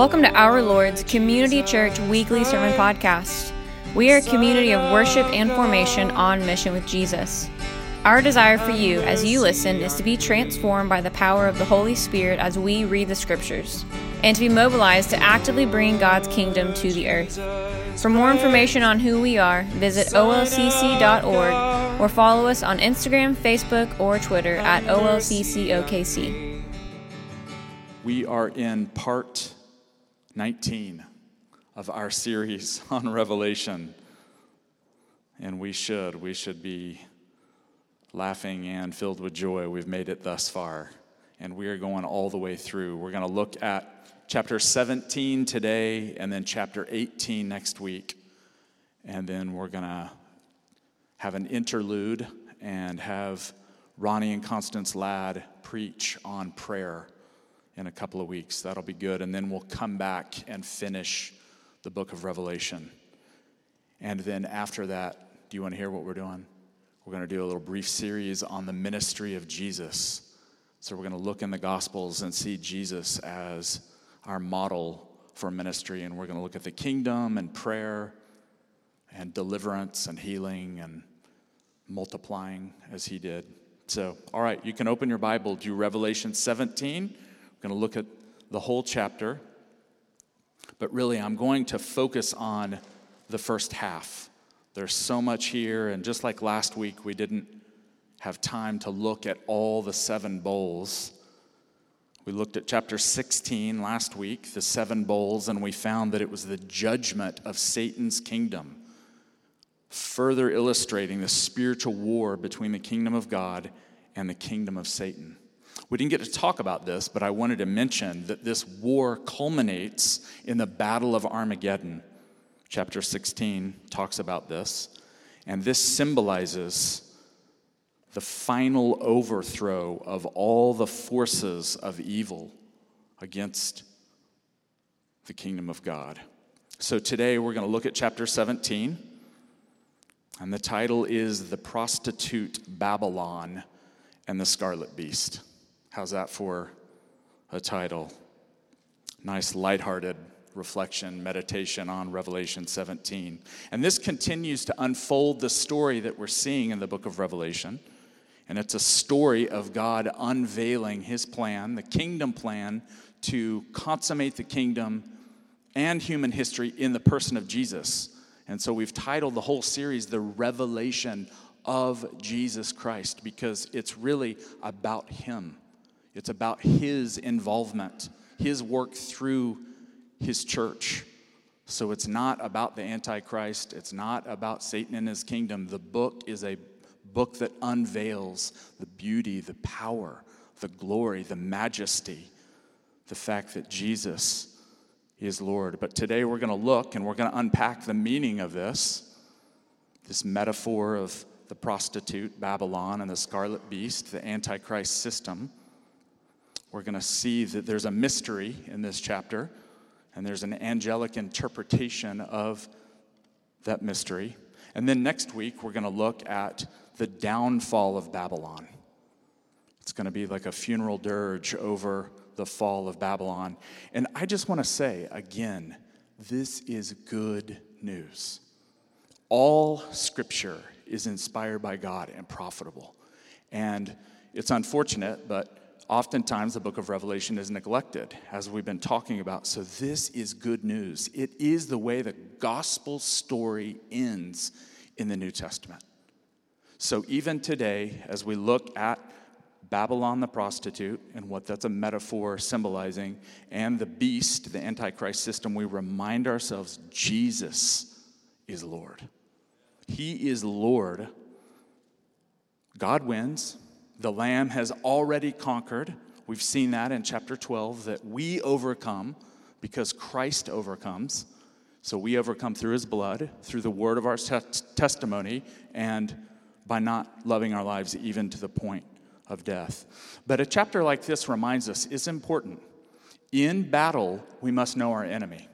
Welcome to Our Lord's Community Church Weekly Sermon Podcast. We are a community of worship and formation on mission with Jesus. Our desire for you as you listen is to be transformed by the power of the Holy Spirit as we read the Scriptures, and to be mobilized to actively bring God's kingdom to the earth. For more information on who we are, visit olcc.org or follow us on Instagram, Facebook, or Twitter at olccokc. We are in part 19 of our series on Revelation. And we should, we should be laughing and filled with joy. We've made it thus far. And we are going all the way through. We're going to look at chapter 17 today and then chapter 18 next week. And then we're going to have an interlude and have Ronnie and Constance Ladd preach on prayer in a couple of weeks. That'll be good. And then we'll come back and finish the book of Revelation. And then after that, do you want to hear what we're doing? We're going to do a little brief series on the ministry of Jesus. So we're going to look in the Gospels and see Jesus as our model for ministry. And we're going to look at the kingdom and prayer and deliverance and healing and multiplying as he did. So, all right, you can open your Bible to Revelation 17. Going to look at the whole chapter, but really I'm going to focus on the first half. There's so much here, and just like last week, we didn't have time to look at all the seven bowls. We looked at chapter 16 last week, the seven bowls, and we found that it was the judgment of Satan's kingdom, further illustrating the spiritual war between the kingdom of God and the kingdom of Satan. We didn't get to talk about this, but I wanted to mention that this war culminates in the Battle of Armageddon. Chapter 16 talks about this, and this symbolizes the final overthrow of all the forces of evil against the kingdom of God. So today we're going to look at chapter 17, and the title is The Prostitute Babylon and the Scarlet Beast. How's that for a title? Nice, lighthearted reflection, meditation on Revelation 17. And this continues to unfold the story that we're seeing in the book of Revelation. And it's a story of God unveiling his plan, the kingdom plan, to consummate the kingdom and human history in the person of Jesus. And so we've titled the whole series The Revelation of Jesus Christ because it's really about him. It's about his involvement, his work through his church. So it's not about the Antichrist, it's not about Satan and his kingdom. The book is a book that unveils the beauty, the power, the glory, the majesty, the fact that Jesus is Lord. But today we're going to look and we're going to unpack the meaning of this, this metaphor of the prostitute, Babylon, and the scarlet beast, the Antichrist system we're going to see that there's a mystery in this chapter, and there's an angelic interpretation of that mystery. And then next week, we're going to look at the downfall of Babylon. It's going to be like a funeral dirge over the fall of Babylon. And I just want to say again, this is good news. All scripture is inspired by God and profitable. And it's unfortunate, but oftentimes the book of Revelation is neglected, as we've been talking about. So, this is good news. It is the way the gospel story ends in the New Testament. So, even today, as we look at Babylon the prostitute and what that's a metaphor symbolizing, and the beast, the Antichrist system, we remind ourselves Jesus is Lord. He is Lord. God wins. The Lamb has already conquered. We've seen that in chapter 12 that we overcome because Christ overcomes. So we overcome through his blood, through the word of our testimony, and by not loving our lives even to the point of death. But a chapter like this reminds us it's important. In battle, we must know our enemy.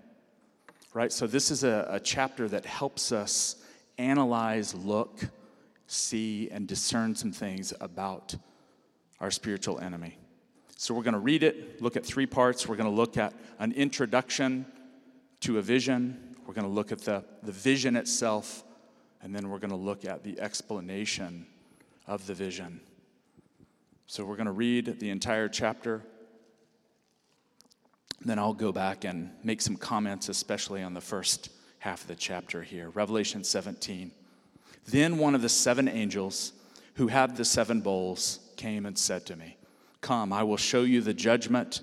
Right? So this is a, a chapter that helps us analyze, look, see and discern some things about our spiritual enemy. So we're going to read it, look at three parts. We're going to look at an introduction to a vision, we're going to look at the, the vision itself, and then we're going to look at the explanation of the vision. So we're going to read the entire chapter. Then I'll go back and make some comments, especially on the first half of the chapter here. Revelation 17. Then one of the seven angels who had the seven bowls came and said to me, Come, I will show you the judgment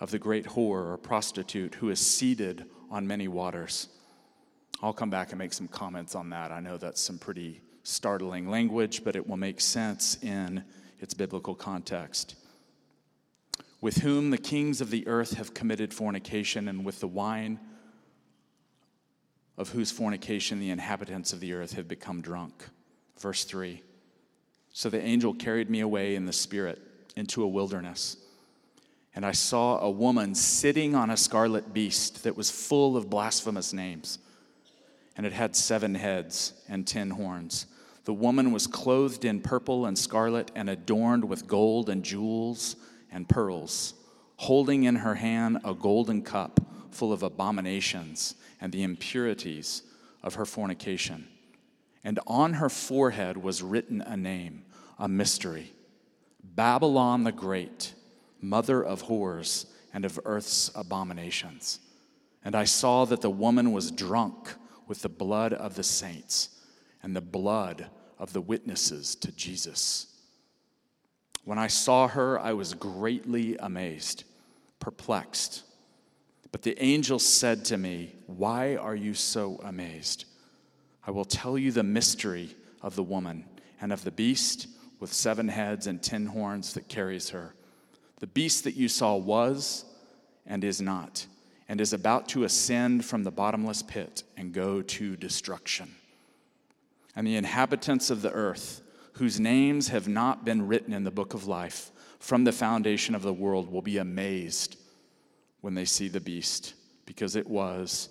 of the great whore or prostitute who is seated on many waters. I'll come back and make some comments on that. I know that's some pretty startling language, but it will make sense in its biblical context. With whom the kings of the earth have committed fornication, and with the wine of whose fornication the inhabitants of the earth have become drunk. Verse 3 So the angel carried me away in the spirit into a wilderness. And I saw a woman sitting on a scarlet beast that was full of blasphemous names. And it had seven heads and ten horns. The woman was clothed in purple and scarlet and adorned with gold and jewels and pearls, holding in her hand a golden cup full of abominations and the impurities of her fornication. And on her forehead was written a name, a mystery Babylon the Great, mother of whores and of earth's abominations. And I saw that the woman was drunk with the blood of the saints and the blood of the witnesses to Jesus. When I saw her, I was greatly amazed, perplexed. But the angel said to me, Why are you so amazed? I will tell you the mystery of the woman and of the beast with seven heads and ten horns that carries her. The beast that you saw was and is not, and is about to ascend from the bottomless pit and go to destruction. And the inhabitants of the earth, whose names have not been written in the book of life from the foundation of the world, will be amazed when they see the beast, because it was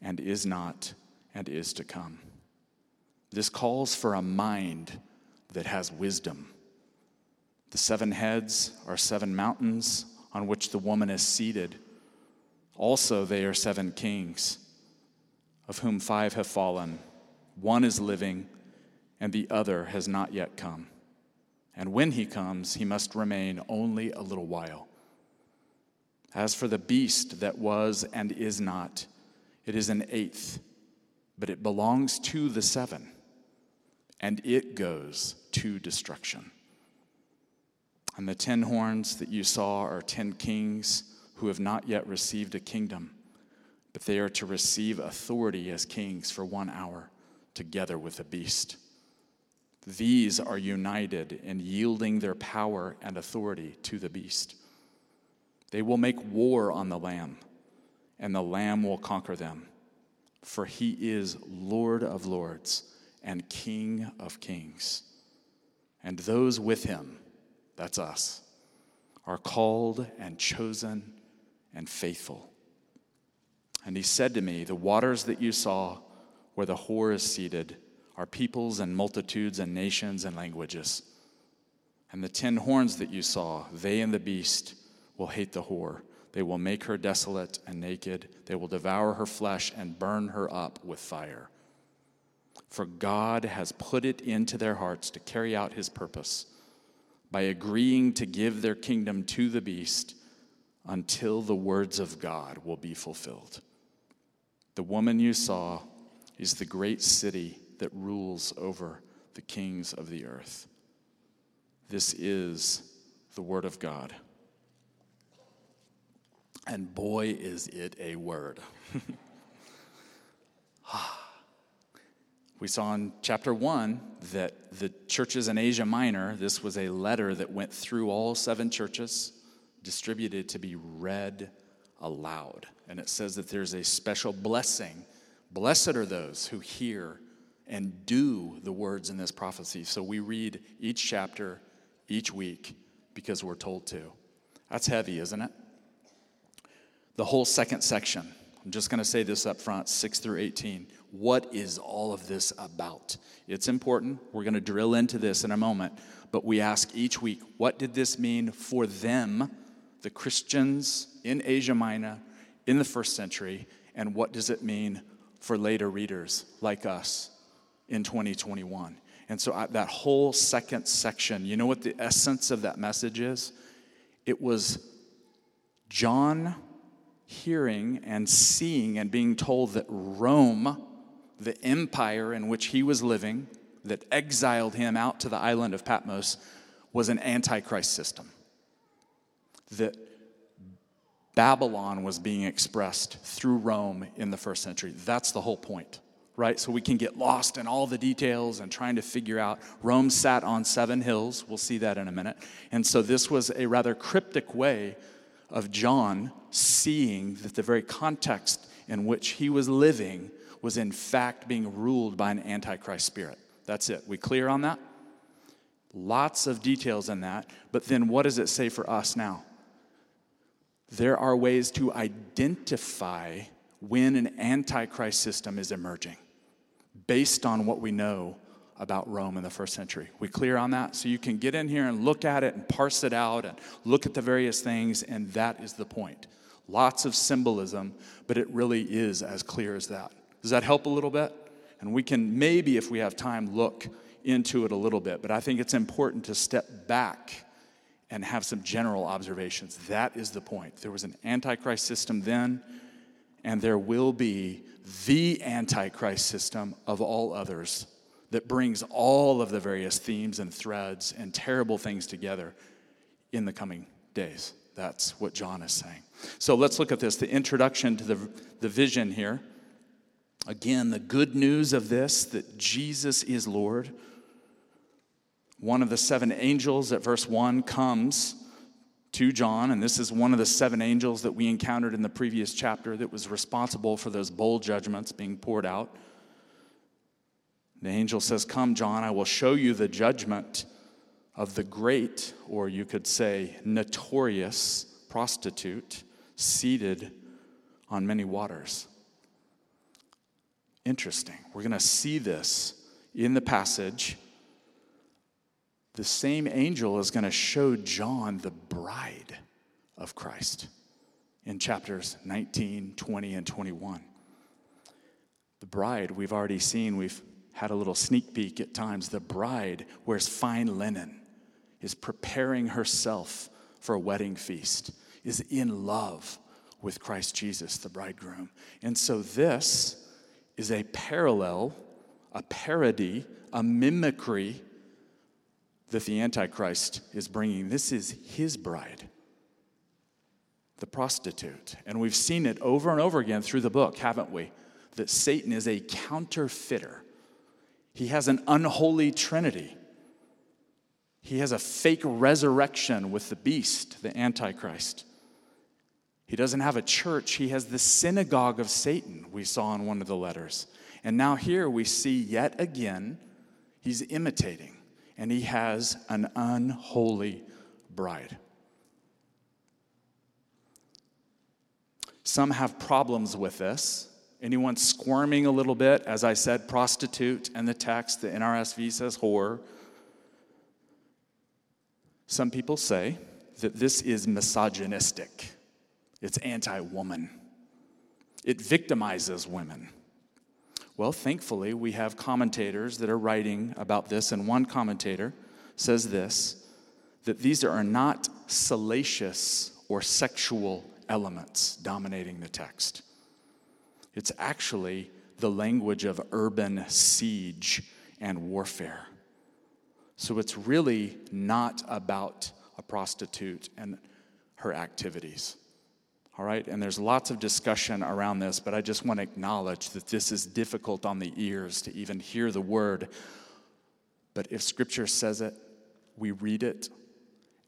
and is not and is to come. This calls for a mind that has wisdom. The seven heads are seven mountains on which the woman is seated. Also, they are seven kings, of whom five have fallen. One is living, and the other has not yet come. And when he comes, he must remain only a little while. As for the beast that was and is not, it is an eighth, but it belongs to the seven, and it goes to destruction. And the ten horns that you saw are ten kings who have not yet received a kingdom, but they are to receive authority as kings for one hour, together with the beast. These are united in yielding their power and authority to the beast. They will make war on the Lamb, and the Lamb will conquer them, for he is Lord of lords and King of kings. And those with him, that's us, are called and chosen and faithful. And he said to me, The waters that you saw where the whore is seated are peoples and multitudes and nations and languages. And the ten horns that you saw, they and the beast will hate the whore. They will make her desolate and naked. They will devour her flesh and burn her up with fire. For God has put it into their hearts to carry out his purpose by agreeing to give their kingdom to the beast until the words of God will be fulfilled. The woman you saw is the great city that rules over the kings of the earth. This is the word of God. And boy, is it a word. Ah. We saw in chapter one that the churches in Asia Minor, this was a letter that went through all seven churches, distributed to be read aloud. And it says that there's a special blessing. Blessed are those who hear and do the words in this prophecy. So we read each chapter each week because we're told to. That's heavy, isn't it? The whole second section. I'm just going to say this up front 6 through 18 what is all of this about? It's important. We're going to drill into this in a moment. but we ask each week, what did this mean for them, the Christians in Asia Minor in the first century, and what does it mean for later readers like us in 2021? And so that whole second section, you know what the essence of that message is? It was John hearing and seeing and being told that Rome, the empire in which he was living, that exiled him out to the island of Patmos, was an antichrist system. That Babylon was being expressed through Rome in the first century. That's the whole point, right? So we can get lost in all the details and trying to figure out. Rome sat on seven hills. We'll see that in a minute. And so this was a rather cryptic way of John seeing that the very context in which he was living was in fact being ruled by an antichrist spirit. That's it. We clear on that? Lots of details in that. But then what does it say for us now? There are ways to identify when an antichrist system is emerging based on what we know about Rome in the first century. We clear on that? So you can get in here and look at it and parse it out and look at the various things, and that is the point. Lots of symbolism, but it really is as clear as that. Does that help a little bit? And we can maybe, if we have time, look into it a little bit. But I think it's important to step back and have some general observations. That is the point. There was an antichrist system then, and there will be the antichrist system of all others that brings all of the various themes and threads and terrible things together in the coming days. That's what John is saying. So let's look at this the introduction to the, the vision here. Again, the good news of this that Jesus is Lord. One of the seven angels at verse 1 comes to John, and this is one of the seven angels that we encountered in the previous chapter that was responsible for those bowl judgments being poured out. The angel says, Come, John, I will show you the judgment of the great, or you could say notorious prostitute, seated on many waters. Interesting. We're going to see this in the passage the same angel is going to show John the bride of Christ in chapters 19, 20, and 21. The bride, we've already seen, we've had a little sneak peek at times. The bride wears fine linen, is preparing herself for a wedding feast, is in love with Christ Jesus, the bridegroom. And so this is a parallel, a parody, a mimicry that the Antichrist is bringing. This is his bride, the prostitute. And we've seen it over and over again through the book, haven't we? That Satan is a counterfeiter, he has an unholy trinity. He has a fake resurrection with the beast, the Antichrist. He doesn't have a church, he has the synagogue of Satan, we saw in one of the letters. And now here we see yet again, he's imitating and he has an unholy bride. Some have problems with this. Anyone squirming a little bit, as I said, prostitute, and the text, the NRSV says whore. Some people say that this is misogynistic, it's anti woman, it victimizes women. Well, thankfully, we have commentators that are writing about this, and one commentator says this that these are not salacious or sexual elements dominating the text. It's actually the language of urban siege and warfare. So it's really not about a prostitute and her activities. All right, and there's lots of discussion around this, but I just want to acknowledge that this is difficult on the ears to even hear the word. But if scripture says it, we read it,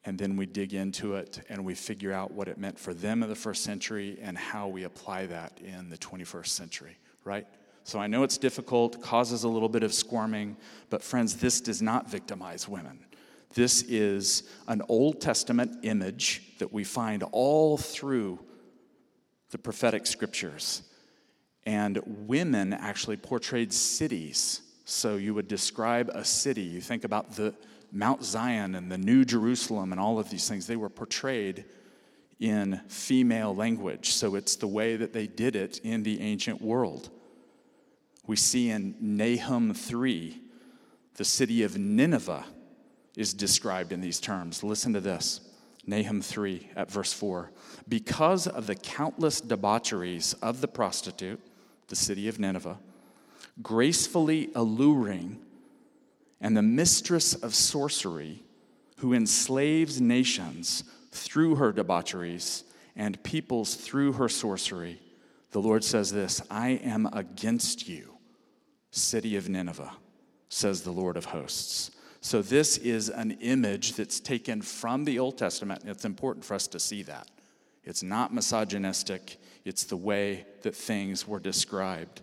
and then we dig into it and we figure out what it meant for them in the first century and how we apply that in the 21st century, right? So I know it's difficult, causes a little bit of squirming, but friends, this does not victimize women. This is an Old Testament image that we find all through the prophetic scriptures. And women actually portrayed cities. So you would describe a city. You think about the Mount Zion and the New Jerusalem and all of these things, they were portrayed in female language. So it's the way that they did it in the ancient world. We see in Nahum 3, the city of Nineveh is described in these terms. Listen to this Nahum 3 at verse 4. Because of the countless debaucheries of the prostitute, the city of Nineveh, gracefully alluring, and the mistress of sorcery, who enslaves nations through her debaucheries and peoples through her sorcery, the Lord says this I am against you, city of Nineveh, says the Lord of hosts. So, this is an image that's taken from the Old Testament. It's important for us to see that. It's not misogynistic, it's the way that things were described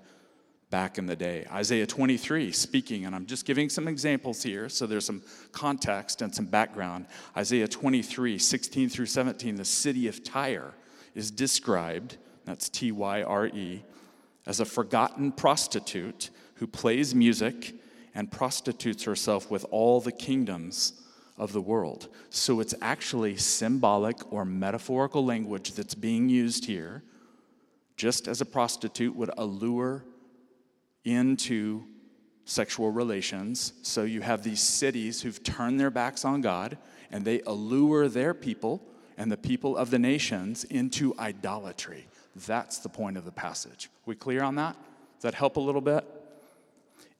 back in the day. Isaiah 23 speaking, and I'm just giving some examples here, so there's some context and some background. Isaiah 23, 16 through 17, the city of Tyre is described, that's T Y R E, as a forgotten prostitute who plays music and prostitutes herself with all the kingdoms of the world. So it's actually symbolic or metaphorical language that's being used here, just as a prostitute would allure into sexual relations. So you have these cities who've turned their backs on God and they allure their people and the people of the nations into idolatry. That's the point of the passage. We clear on that? Does that help a little bit?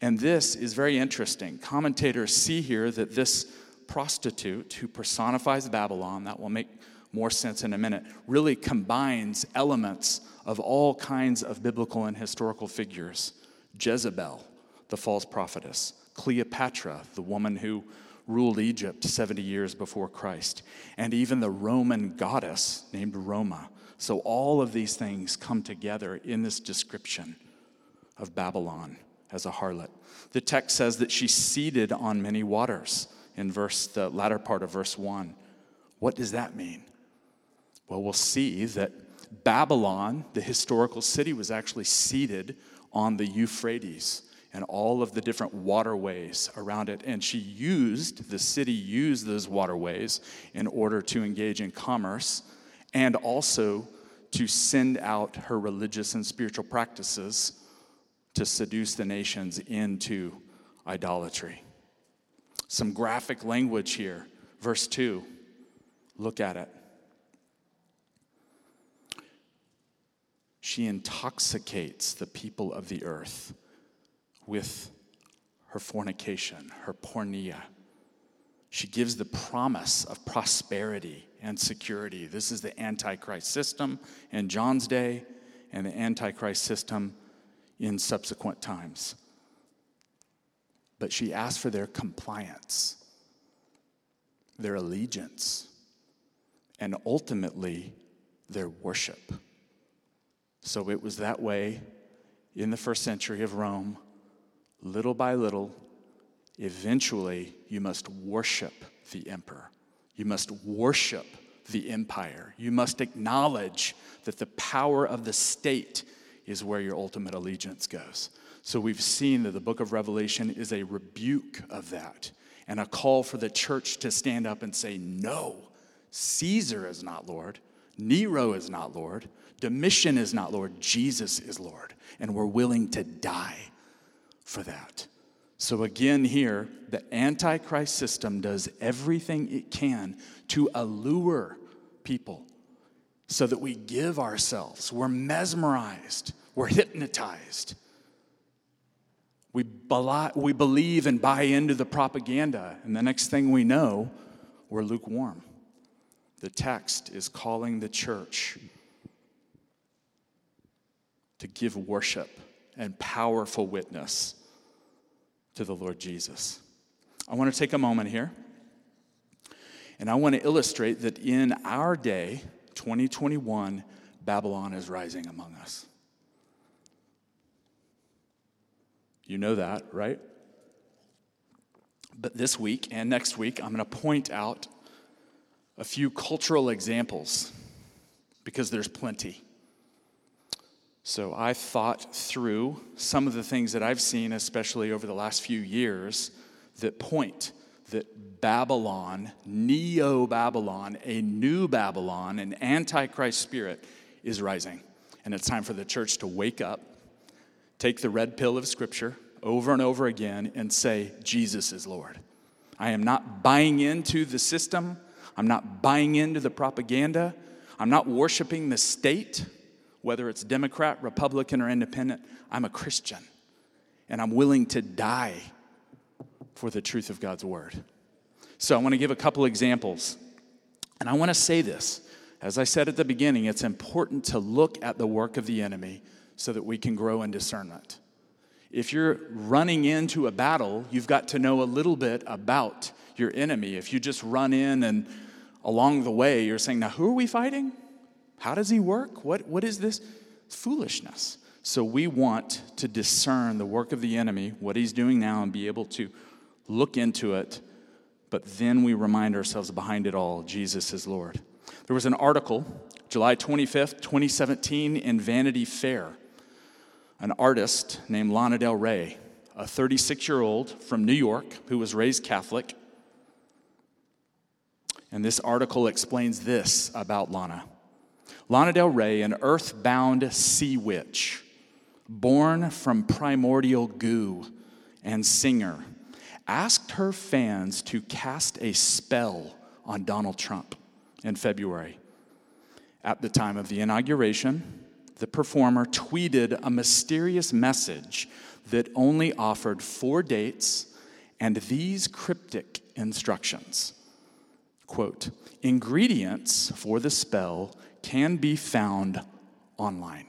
And this is very interesting. Commentators see here that this prostitute who personifies Babylon, that will make more sense in a minute, really combines elements of all kinds of biblical and historical figures. Jezebel, the false prophetess, Cleopatra, the woman who ruled Egypt 70 years before Christ, and even the Roman goddess named Roma. So all of these things come together in this description of Babylon as a harlot. The text says that she's seated on many waters in verse the latter part of verse 1. What does that mean? Well, we'll see that Babylon, the historical city, was actually seated on the Euphrates and all of the different waterways around it. And she used, the city used those waterways in order to engage in commerce and also to send out her religious and spiritual practices to seduce the nations into idolatry. Some graphic language here. Verse 2, look at it. She intoxicates the people of the earth with her fornication, her porneia. She gives the promise of prosperity and security. This is the Antichrist system in John's day and the Antichrist system in subsequent times. But she asks for their compliance, their allegiance, and ultimately their worship. So it was that way in the first century of Rome, little by little. Eventually, you must worship the emperor. You must worship the empire. You must acknowledge that the power of the state is where your ultimate allegiance goes. So we've seen that the book of Revelation is a rebuke of that and a call for the church to stand up and say, No, Caesar is not Lord, Nero is not Lord, Domitian is not Lord, Jesus is Lord. And we're willing to die for that. So, again, here, the Antichrist system does everything it can to allure people so that we give ourselves. We're mesmerized, we're hypnotized. We, we believe and buy into the propaganda, and the next thing we know, we're lukewarm. The text is calling the church to give worship and powerful witness to the Lord Jesus. I want to take a moment here, and I want to illustrate that in our day, 2021, Babylon is rising among us. You know that, right? But this week and next week, I'm going to point out a few cultural examples because there's plenty. So I thought through some of the things that I've seen, especially over the last few years, that point that Babylon, Neo Babylon, a new Babylon, an antichrist spirit is rising. And it's time for the church to wake up, take the red pill of Scripture over and over again, and say, Jesus is Lord. I am not buying into the system, I'm not buying into the propaganda, I'm not worshiping the state, whether it's Democrat, Republican, or independent. I'm a Christian, and I'm willing to die for the truth of God's word. So I want to give a couple examples. And I want to say this. As I said at the beginning, it's important to look at the work of the enemy so that we can grow in discernment. If you're running into a battle, you've got to know a little bit about your enemy. If you just run in and along the way you're saying, Now, who are we fighting? How does he work? What, what is this? Foolishness. So we want to discern the work of the enemy, what he's doing now, and be able to look into it, but then we remind ourselves behind it all, Jesus is Lord. There was an article, July 25th, 2017, in Vanity Fair. An artist named Lana Del Rey, a 36 year old from New York who was raised Catholic. And this article explains this about Lana Lana Del Rey, an earthbound sea witch, born from primordial goo and singer asked her fans to cast a spell on Donald Trump in February. At the time of the inauguration, the performer tweeted a mysterious message that only offered four dates and these cryptic instructions. Quote, ingredients for the spell can be found online.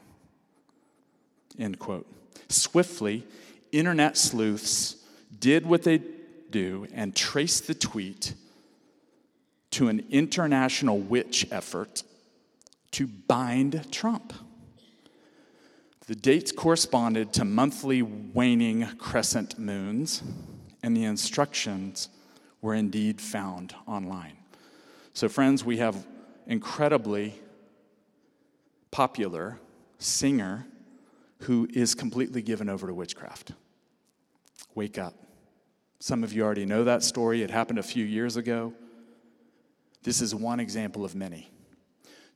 End quote. Swiftly, internet sleuths did what they do and traced the tweet to an international witch effort to bind Trump. The dates corresponded to monthly waning crescent moons, and the instructions were indeed found online. So, friends, we have incredibly popular singer who is completely given over to witchcraft. Wake up. Some of you already know that story. It happened a few years ago. This is one example of many.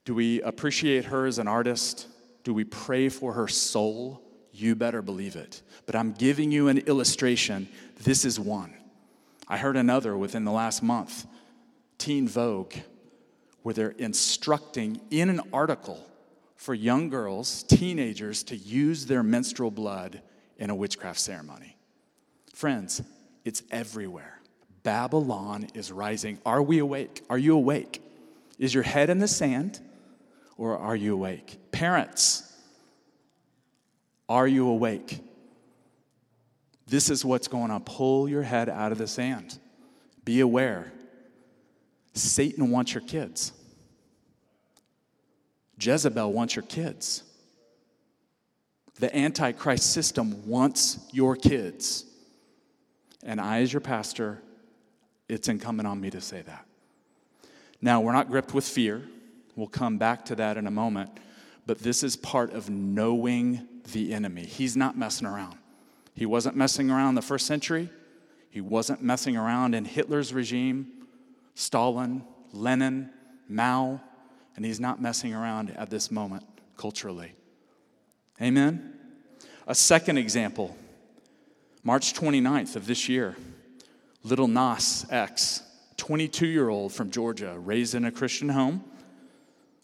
Do we appreciate her as an artist? Do we pray for her soul? You better believe it. But I'm giving you an illustration. This is one. I heard another within the last month Teen Vogue, where they're instructing in an article for young girls, teenagers, to use their menstrual blood in a witchcraft ceremony. Friends, it's everywhere. Babylon is rising. Are we awake? Are you awake? Is your head in the sand or are you awake? Parents, are you awake? This is what's going on. Pull your head out of the sand. Be aware. Satan wants your kids. Jezebel wants your kids. The Antichrist system wants your kids. And I, as your pastor, it's incumbent on me to say that. Now, we're not gripped with fear. We'll come back to that in a moment. But this is part of knowing the enemy. He's not messing around. He wasn't messing around in the first century, he wasn't messing around in Hitler's regime, Stalin, Lenin, Mao, and he's not messing around at this moment culturally. Amen? A second example March 29th of this year, little Nas X, 22 year old from Georgia, raised in a Christian home,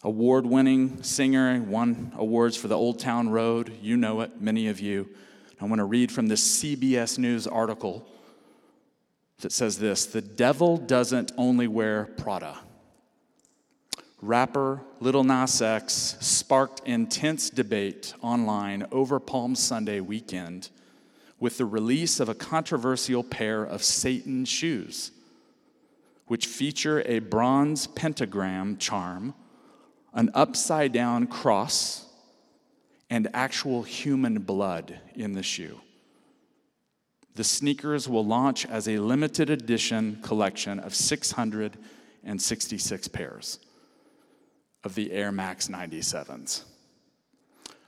award winning singer, won awards for the Old Town Road. You know it, many of you. I want to read from this CBS News article that says this The devil doesn't only wear Prada. Rapper Lil Nas X sparked intense debate online over Palm Sunday weekend with the release of a controversial pair of Satan shoes, which feature a bronze pentagram charm, an upside down cross, and actual human blood in the shoe. The sneakers will launch as a limited edition collection of 666 pairs of the Air Max 97s.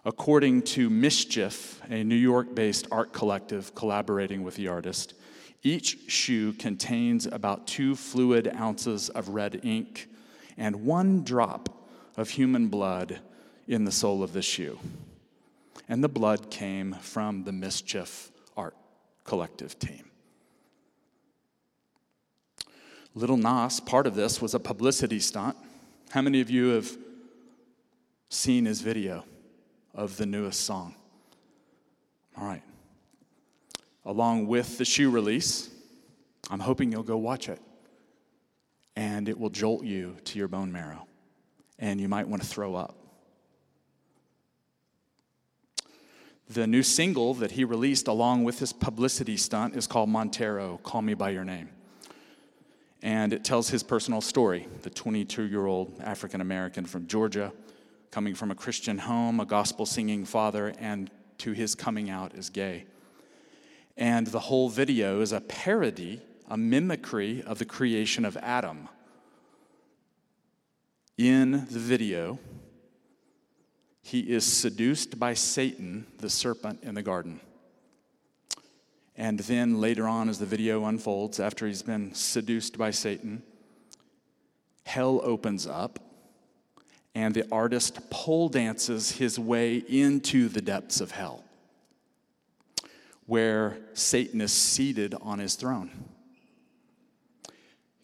According to Mischief, a New York based art collective collaborating with the artist, Each shoe contains about two fluid ounces of red ink and one drop of human blood in the sole of the shoe. And the blood came from the Mischief Collective team. Little Nas, part of this was a publicity stunt. How many of you have seen his video of the newest song? All right. Along with the shoe release, I'm hoping you'll go watch it. And it will jolt you to your bone marrow. And you might want to throw up. The new single that he released along with his publicity stunt is called Montero Call Me By Your Name. And it tells his personal story the 22 year old African American from Georgia, coming from a Christian home, a gospel singing father, and to his coming out as gay. And the whole video is a parody, a mimicry of the creation of Adam. In the video, he is seduced by Satan, the serpent in the garden. And then later on, as the video unfolds, after he's been seduced by Satan, hell opens up, and the artist pole dances his way into the depths of hell, where Satan is seated on his throne.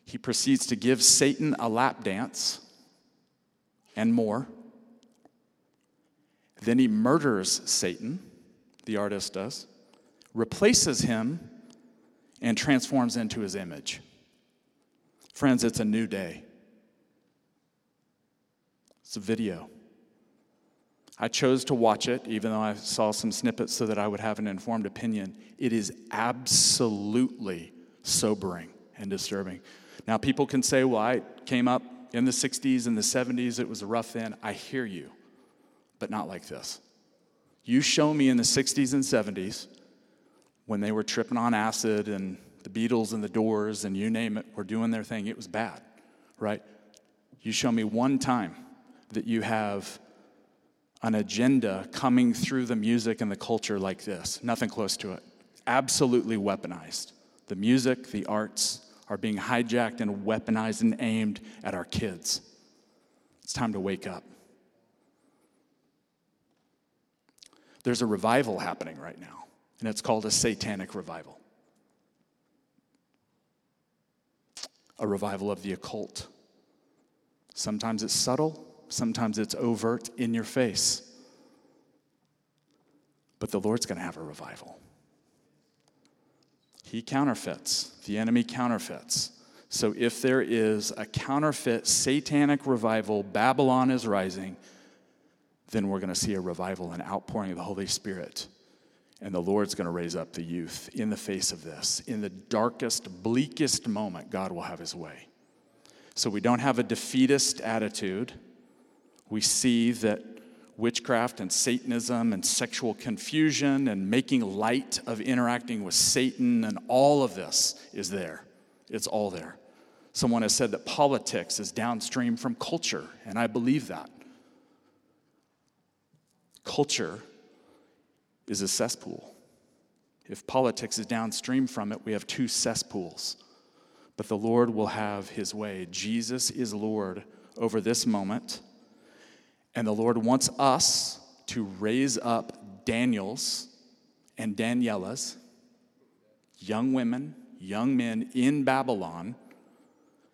He proceeds to give Satan a lap dance and more then he murders Satan, the artist does, replaces him, and transforms into his image. Friends, it's a new day. It's a video. I chose to watch it, even though I saw some snippets so that I would have an informed opinion. It is absolutely sobering and disturbing. Now, people can say, well, I came up in the 60s and the 70s, it was a rough then. I hear you but not like this. You show me in the 60s and 70s when they were tripping on acid and the Beatles and the Doors and you name it were doing their thing, it was bad, right? You show me one time that you have an agenda coming through the music and the culture like this. Nothing close to it. Absolutely weaponized. The music, the arts are being hijacked and weaponized and aimed at our kids. It's time to wake up. There's a revival happening right now, and it's called a satanic revival. A revival of the occult. Sometimes it's subtle, sometimes it's overt in your face. But the Lord's going to have a revival. He counterfeits, the enemy counterfeits. So if there is a counterfeit satanic revival, Babylon is rising then we're going to see a revival and outpouring of the Holy Spirit. And the Lord's going to raise up the youth in the face of this. In the darkest, bleakest moment, God will have his way. So we don't have a defeatist attitude. We see that witchcraft and Satanism and sexual confusion and making light of interacting with Satan and all of this is there. It's all there. Someone has said that politics is downstream from culture, and I believe that. Culture is a cesspool. If politics is downstream from it, we have two cesspools. But the Lord will have his way. Jesus is Lord over this moment. And the Lord wants us to raise up Daniels and Danielas, young women, young men in Babylon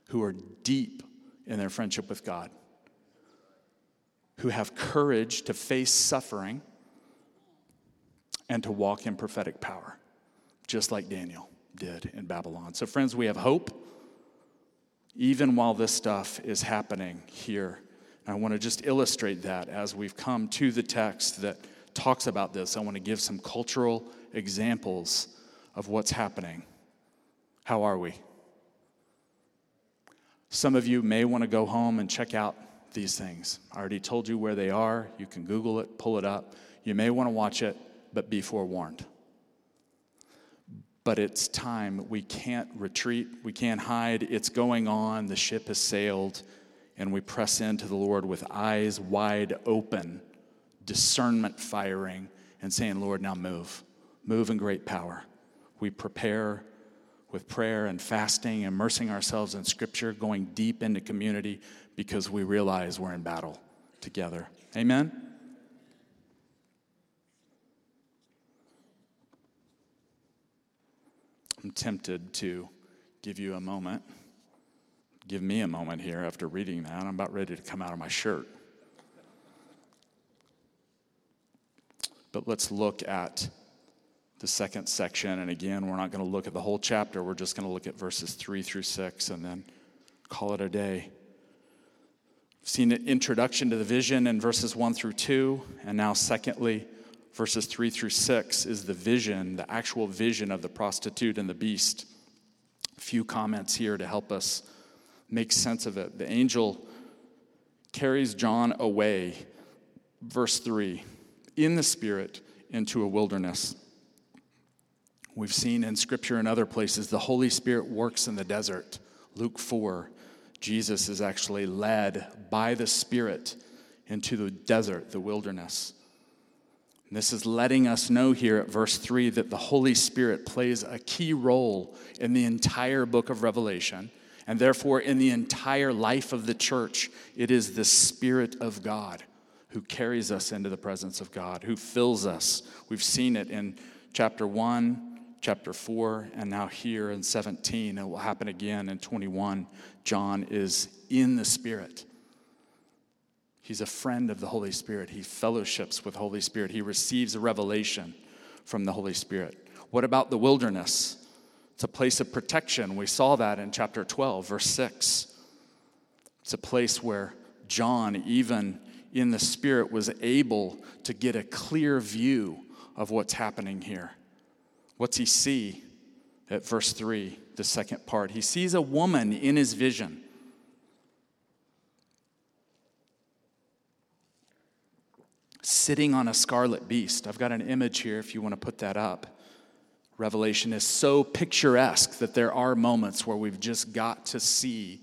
who are deep in their friendship with God who have courage to face suffering and to walk in prophetic power, just like Daniel did in Babylon. So, friends, we have hope even while this stuff is happening here. And I want to just illustrate that as we've come to the text that talks about this. I want to give some cultural examples of what's happening. How are we? Some of you may want to go home and check out these things. I already told you where they are. You can Google it, pull it up. You may want to watch it, but be forewarned. But it's time. We can't retreat, we can't hide. It's going on. The ship has sailed, and we press into the Lord with eyes wide open, discernment firing, and saying, Lord, now move. Move in great power. We prepare with prayer and fasting, immersing ourselves in Scripture, going deep into community because we realize we're in battle together. Amen? I'm tempted to give you a moment. Give me a moment here after reading that. I'm about ready to come out of my shirt. But let's look at the second section. And again, we're not going to look at the whole chapter. We're just going to look at verses 3 through 6 and then call it a day. Seen an introduction to the vision in verses 1 through 2. And now, secondly, verses 3 through 6 is the vision, the actual vision of the prostitute and the beast. A few comments here to help us make sense of it. The angel carries John away, verse 3, in the spirit into a wilderness. We've seen in scripture and other places the Holy Spirit works in the desert. Luke 4, Jesus is actually led by the Spirit into the desert, the wilderness. And this is letting us know here at verse 3 that the Holy Spirit plays a key role in the entire book of Revelation, and therefore in the entire life of the church. It is the Spirit of God who carries us into the presence of God, who fills us. We've seen it in chapter 1, chapter 4, and now here in 17. It will happen again in 21. John is in the Spirit. He's a friend of the Holy Spirit. He fellowships with Holy Spirit. He receives a revelation from the Holy Spirit. What about the wilderness? It's a place of protection. We saw that in chapter 12, verse 6. It's a place where John, even in the Spirit, was able to get a clear view of what's happening here. What's he see at verse 3, the second part? He sees a woman in his vision. Sitting on a scarlet beast. I've got an image here if you want to put that up. Revelation is so picturesque that there are moments where we've just got to see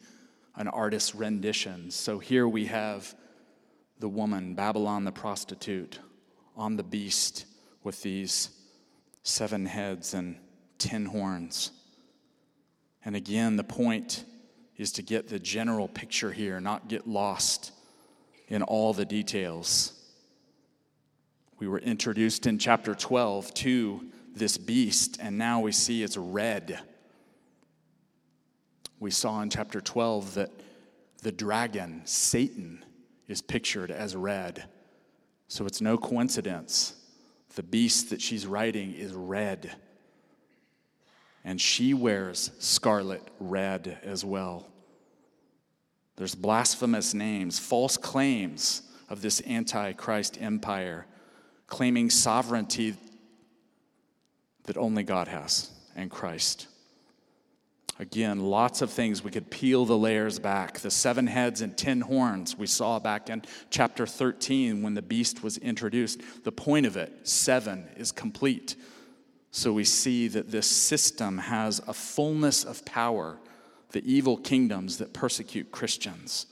an artist's rendition. So here we have the woman, Babylon the prostitute, on the beast with these seven heads and ten horns. And again, the point is to get the general picture here, not get lost in all the details. We were introduced in chapter 12 to this beast, and now we see it's red. We saw in chapter 12 that the dragon, Satan, is pictured as red. So it's no coincidence the beast that she's riding is red. And she wears scarlet red as well. There's blasphemous names, false claims of this antichrist empire, claiming sovereignty that only God has and Christ. Again, lots of things. We could peel the layers back. The seven heads and ten horns we saw back in chapter 13 when the beast was introduced. The point of it, seven, is complete. So we see that this system has a fullness of power, the evil kingdoms that persecute Christians.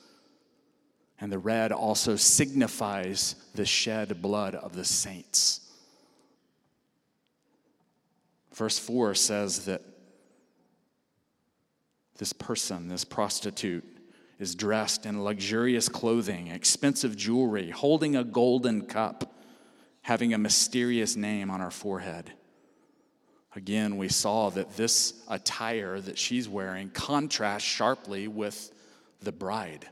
And the red also signifies the shed blood of the saints. Verse 4 says that this person, this prostitute, is dressed in luxurious clothing, expensive jewelry, holding a golden cup, having a mysterious name on her forehead. Again, we saw that this attire that she's wearing contrasts sharply with the bride,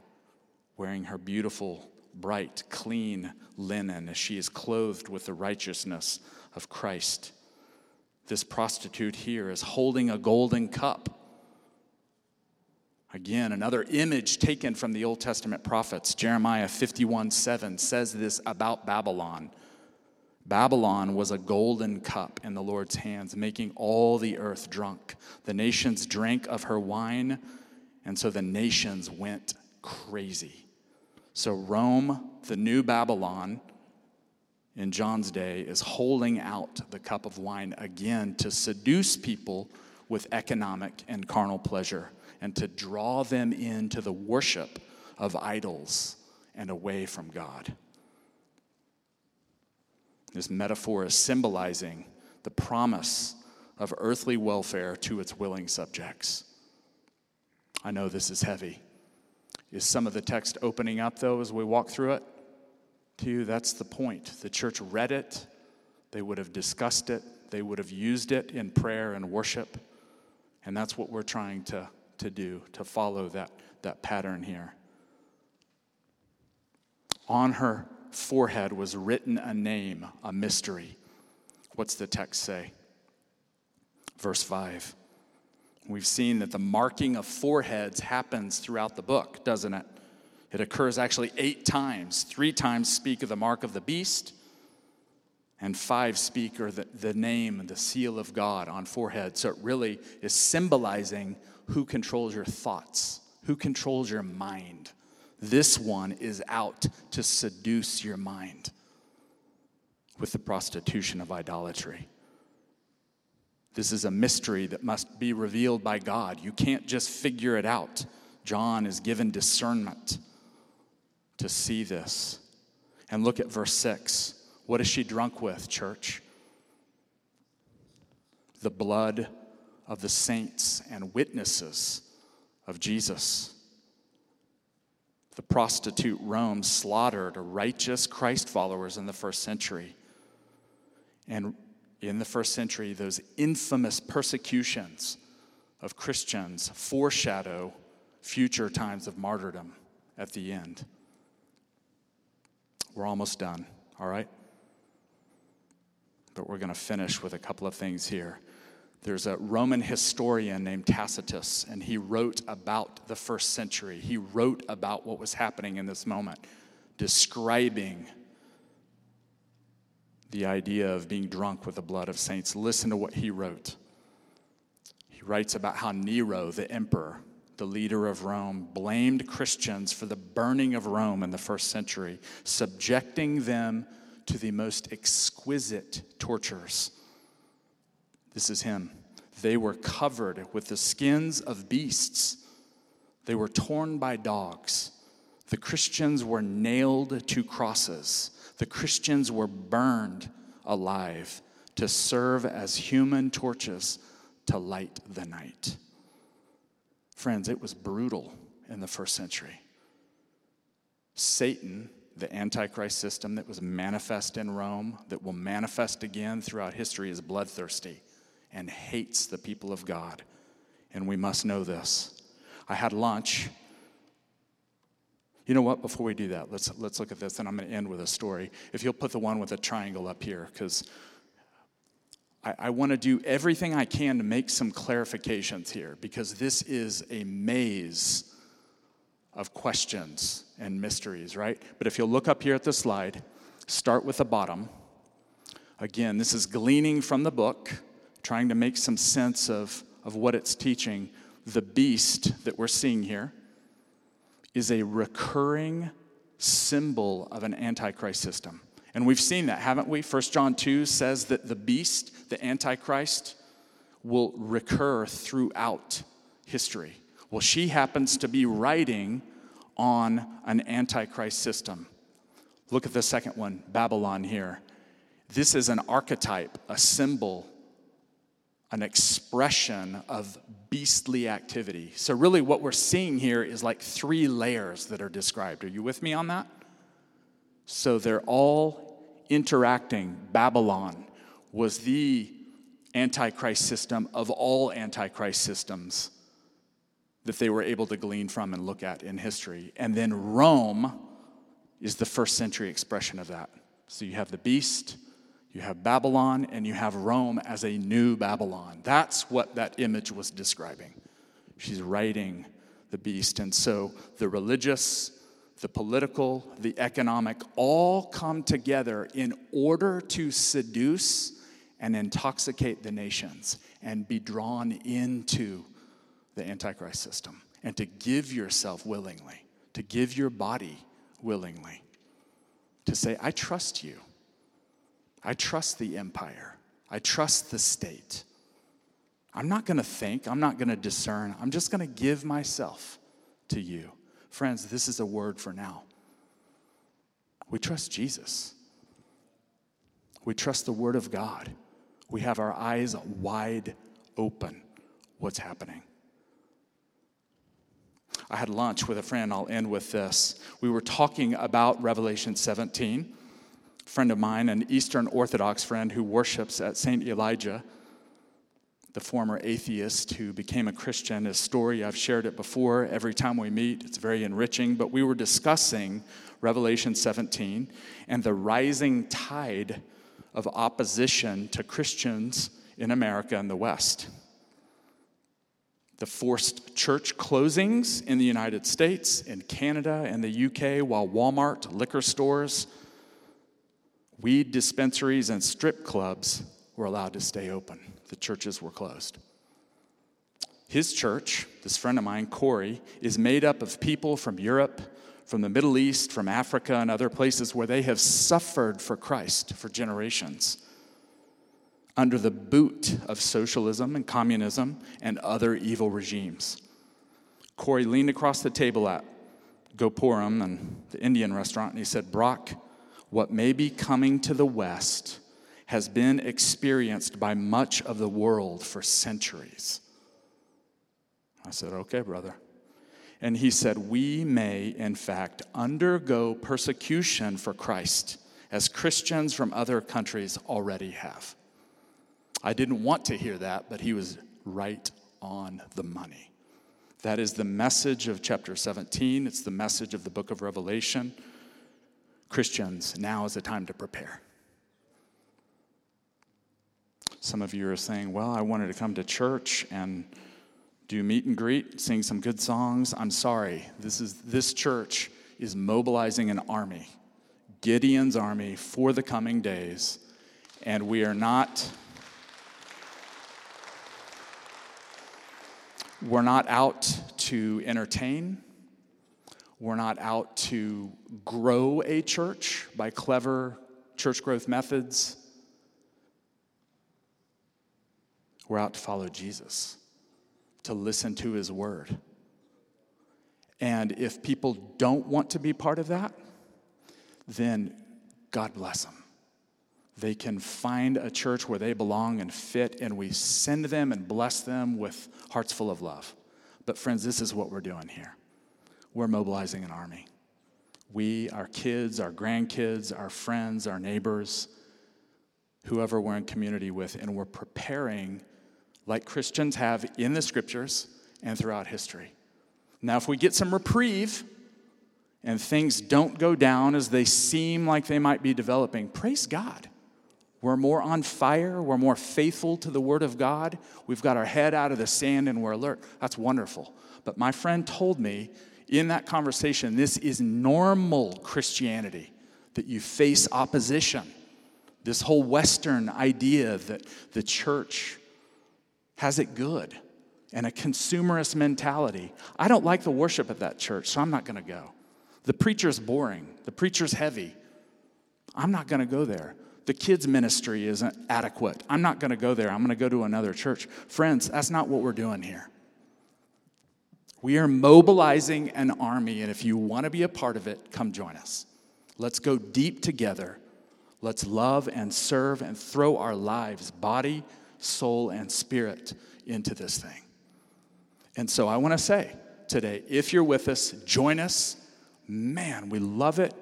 wearing her beautiful, bright, clean linen as she is clothed with the righteousness of Christ. This prostitute here is holding a golden cup Again, another image taken from the Old Testament prophets. Jeremiah 51 7 says this about Babylon. Babylon was a golden cup in the Lord's hands, making all the earth drunk. The nations drank of her wine, and so the nations went crazy. So, Rome, the new Babylon, in John's day, is holding out the cup of wine again to seduce people with economic and carnal pleasure and to draw them into the worship of idols and away from God. This metaphor is symbolizing the promise of earthly welfare to its willing subjects. I know this is heavy. Is some of the text opening up, though, as we walk through it? To you, that's the point. The church read it, they would have discussed it, they would have used it in prayer and worship. And that's what we're trying to, to do, to follow that, that pattern here. On her forehead was written a name, a mystery. What's the text say? Verse 5. We've seen that the marking of foreheads happens throughout the book, doesn't it? It occurs actually eight times. Three times speak of the mark of the beast, and five speak or the, the name, the seal of God on forehead. So it really is symbolizing who controls your thoughts, who controls your mind. This one is out to seduce your mind with the prostitution of idolatry. This is a mystery that must be revealed by God. You can't just figure it out. John is given discernment to see this. And look at verse 6. What is she drunk with, church? The blood of the saints and witnesses of Jesus. The prostitute Rome slaughtered righteous Christ followers in the first century. And in the first century, those infamous persecutions of Christians foreshadow future times of martyrdom at the end. We're almost done, all right? But we're going to finish with a couple of things here. There's a Roman historian named Tacitus, and he wrote about the first century. He wrote about what was happening in this moment, describing the idea of being drunk with the blood of saints. Listen to what he wrote. He writes about how Nero, the emperor, the leader of Rome, blamed Christians for the burning of Rome in the first century, subjecting them to the most exquisite tortures. This is him. They were covered with the skins of beasts, they were torn by dogs. The Christians were nailed to crosses. The Christians were burned alive to serve as human torches to light the night. Friends, it was brutal in the first century. Satan, the Antichrist system that was manifest in Rome, that will manifest again throughout history, is bloodthirsty and hates the people of God. And we must know this. I had lunch you know what? Before we do that, let's, let's look at this, and I'm going to end with a story. If you'll put the one with a triangle up here, because I, I want to do everything I can to make some clarifications here, because this is a maze of questions and mysteries, right? But if you'll look up here at the slide, start with the bottom. Again, this is gleaning from the book, trying to make some sense of, of what it's teaching. The beast that we're seeing here is a recurring symbol of an antichrist system. And we've seen that, haven't we? 1 John 2 says that the beast, the antichrist, will recur throughout history. Well, she happens to be riding on an antichrist system. Look at the second one, Babylon here. This is an archetype, a symbol an expression of beastly activity. So, really, what we're seeing here is like three layers that are described. Are you with me on that? So, they're all interacting. Babylon was the antichrist system of all antichrist systems that they were able to glean from and look at in history. And then Rome is the first century expression of that. So, you have the beast you have Babylon and you have Rome as a new Babylon. That's what that image was describing. She's riding the beast. And so the religious, the political, the economic all come together in order to seduce and intoxicate the nations and be drawn into the Antichrist system and to give yourself willingly, to give your body willingly, to say, I trust you. I trust the empire. I trust the state. I'm not going to think, I'm not going to discern. I'm just going to give myself to you. Friends, this is a word for now. We trust Jesus. We trust the Word of God. We have our eyes wide open. What's happening? I had lunch with a friend. I'll end with this. We were talking about Revelation 17. Friend of mine, an Eastern Orthodox friend who worships at St. Elijah, the former atheist who became a Christian, a story, I've shared it before. Every time we meet, it's very enriching. But we were discussing Revelation 17 and the rising tide of opposition to Christians in America and the West the forced church closings in the United States, in Canada, and the UK, while Walmart, liquor stores, weed dispensaries, and strip clubs were allowed to stay open. The churches were closed. His church, this friend of mine, Corey, is made up of people from Europe, from the Middle East, from Africa, and other places where they have suffered for Christ for generations under the boot of socialism and communism and other evil regimes. Corey leaned across the table at Gopuram and the Indian restaurant and he said, Brock, what may be coming to the West has been experienced by much of the world for centuries. I said, Okay, brother. And he said, We may, in fact, undergo persecution for Christ as Christians from other countries already have. I didn't want to hear that, but he was right on the money. That is the message of chapter 17. It's the message of the book of Revelation. Christians, now is the time to prepare. Some of you are saying, Well, I wanted to come to church and do meet and greet, sing some good songs. I'm sorry. This, is, this church is mobilizing an army, Gideon's army, for the coming days. And we are not We're not out to entertain. We're not out to grow a church by clever church growth methods. We're out to follow Jesus, to listen to his word. And if people don't want to be part of that, then God bless them they can find a church where they belong and fit, and we send them and bless them with hearts full of love. But, friends, this is what we're doing here we're mobilizing an army. We, our kids, our grandkids, our friends, our neighbors, whoever we're in community with, and we're preparing like Christians have in the scriptures and throughout history. Now, if we get some reprieve and things don't go down as they seem like they might be developing, praise God. We're more on fire. We're more faithful to the Word of God. We've got our head out of the sand and we're alert. That's wonderful. But my friend told me in that conversation this is normal Christianity that you face opposition. This whole Western idea that the church has it good and a consumerist mentality. I don't like the worship at that church, so I'm not going to go. The preacher's boring, the preacher's heavy. I'm not going to go there the kids' ministry isn't adequate. I'm not going to go there. I'm going to go to another church. Friends, that's not what we're doing here. We are mobilizing an army, and if you want to be a part of it, come join us. Let's go deep together. Let's love and serve and throw our lives, body, soul, and spirit, into this thing. And so I want to say today if you're with us, join us. Man, we love it.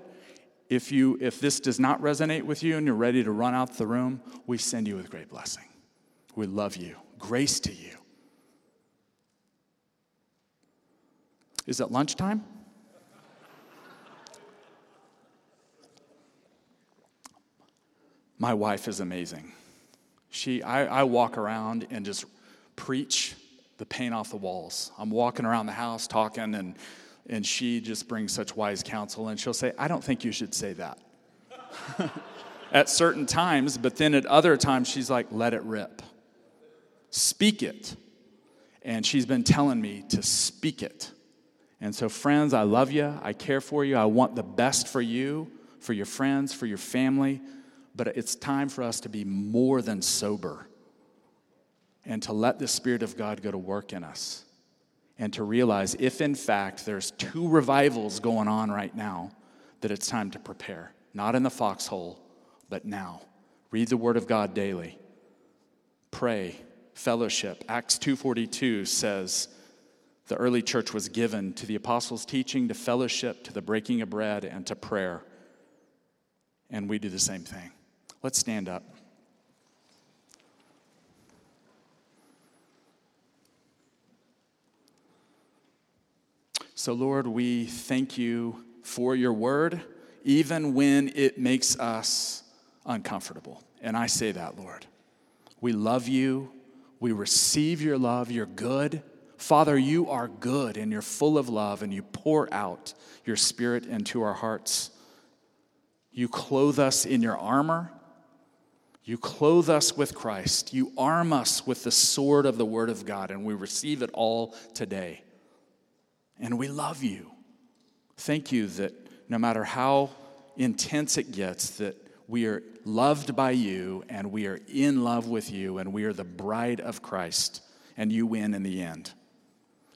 If, you, if this does not resonate with you and you're ready to run out the room, we send you with great blessing. We love you. Grace to you. Is it lunchtime? My wife is amazing. She, I, I walk around and just preach the paint off the walls. I'm walking around the house talking and and she just brings such wise counsel and she'll say i don't think you should say that at certain times but then at other times she's like let it rip speak it and she's been telling me to speak it and so friends i love you i care for you i want the best for you for your friends for your family but it's time for us to be more than sober and to let the spirit of god go to work in us and to realize if in fact there's two revivals going on right now, that it's time to prepare. Not in the foxhole, but now. Read the Word of God daily. pray, fellowship. Acts 2:42 says the early church was given to the apostles' teaching, to fellowship, to the breaking of bread, and to prayer. And we do the same thing. Let's stand up. So, Lord, we thank you for your word, even when it makes us uncomfortable. And I say that, Lord. We love you. We receive your love. You're good. Father, you are good and you're full of love and you pour out your spirit into our hearts. You clothe us in your armor. You clothe us with Christ. You arm us with the sword of the Word of God, and we receive it all today and we love you. Thank you that no matter how intense it gets, that we are loved by you and we are in love with you and we are the bride of Christ and you win in the end.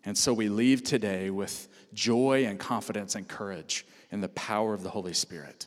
And so we leave today with joy and confidence and courage in the power of the Holy Spirit.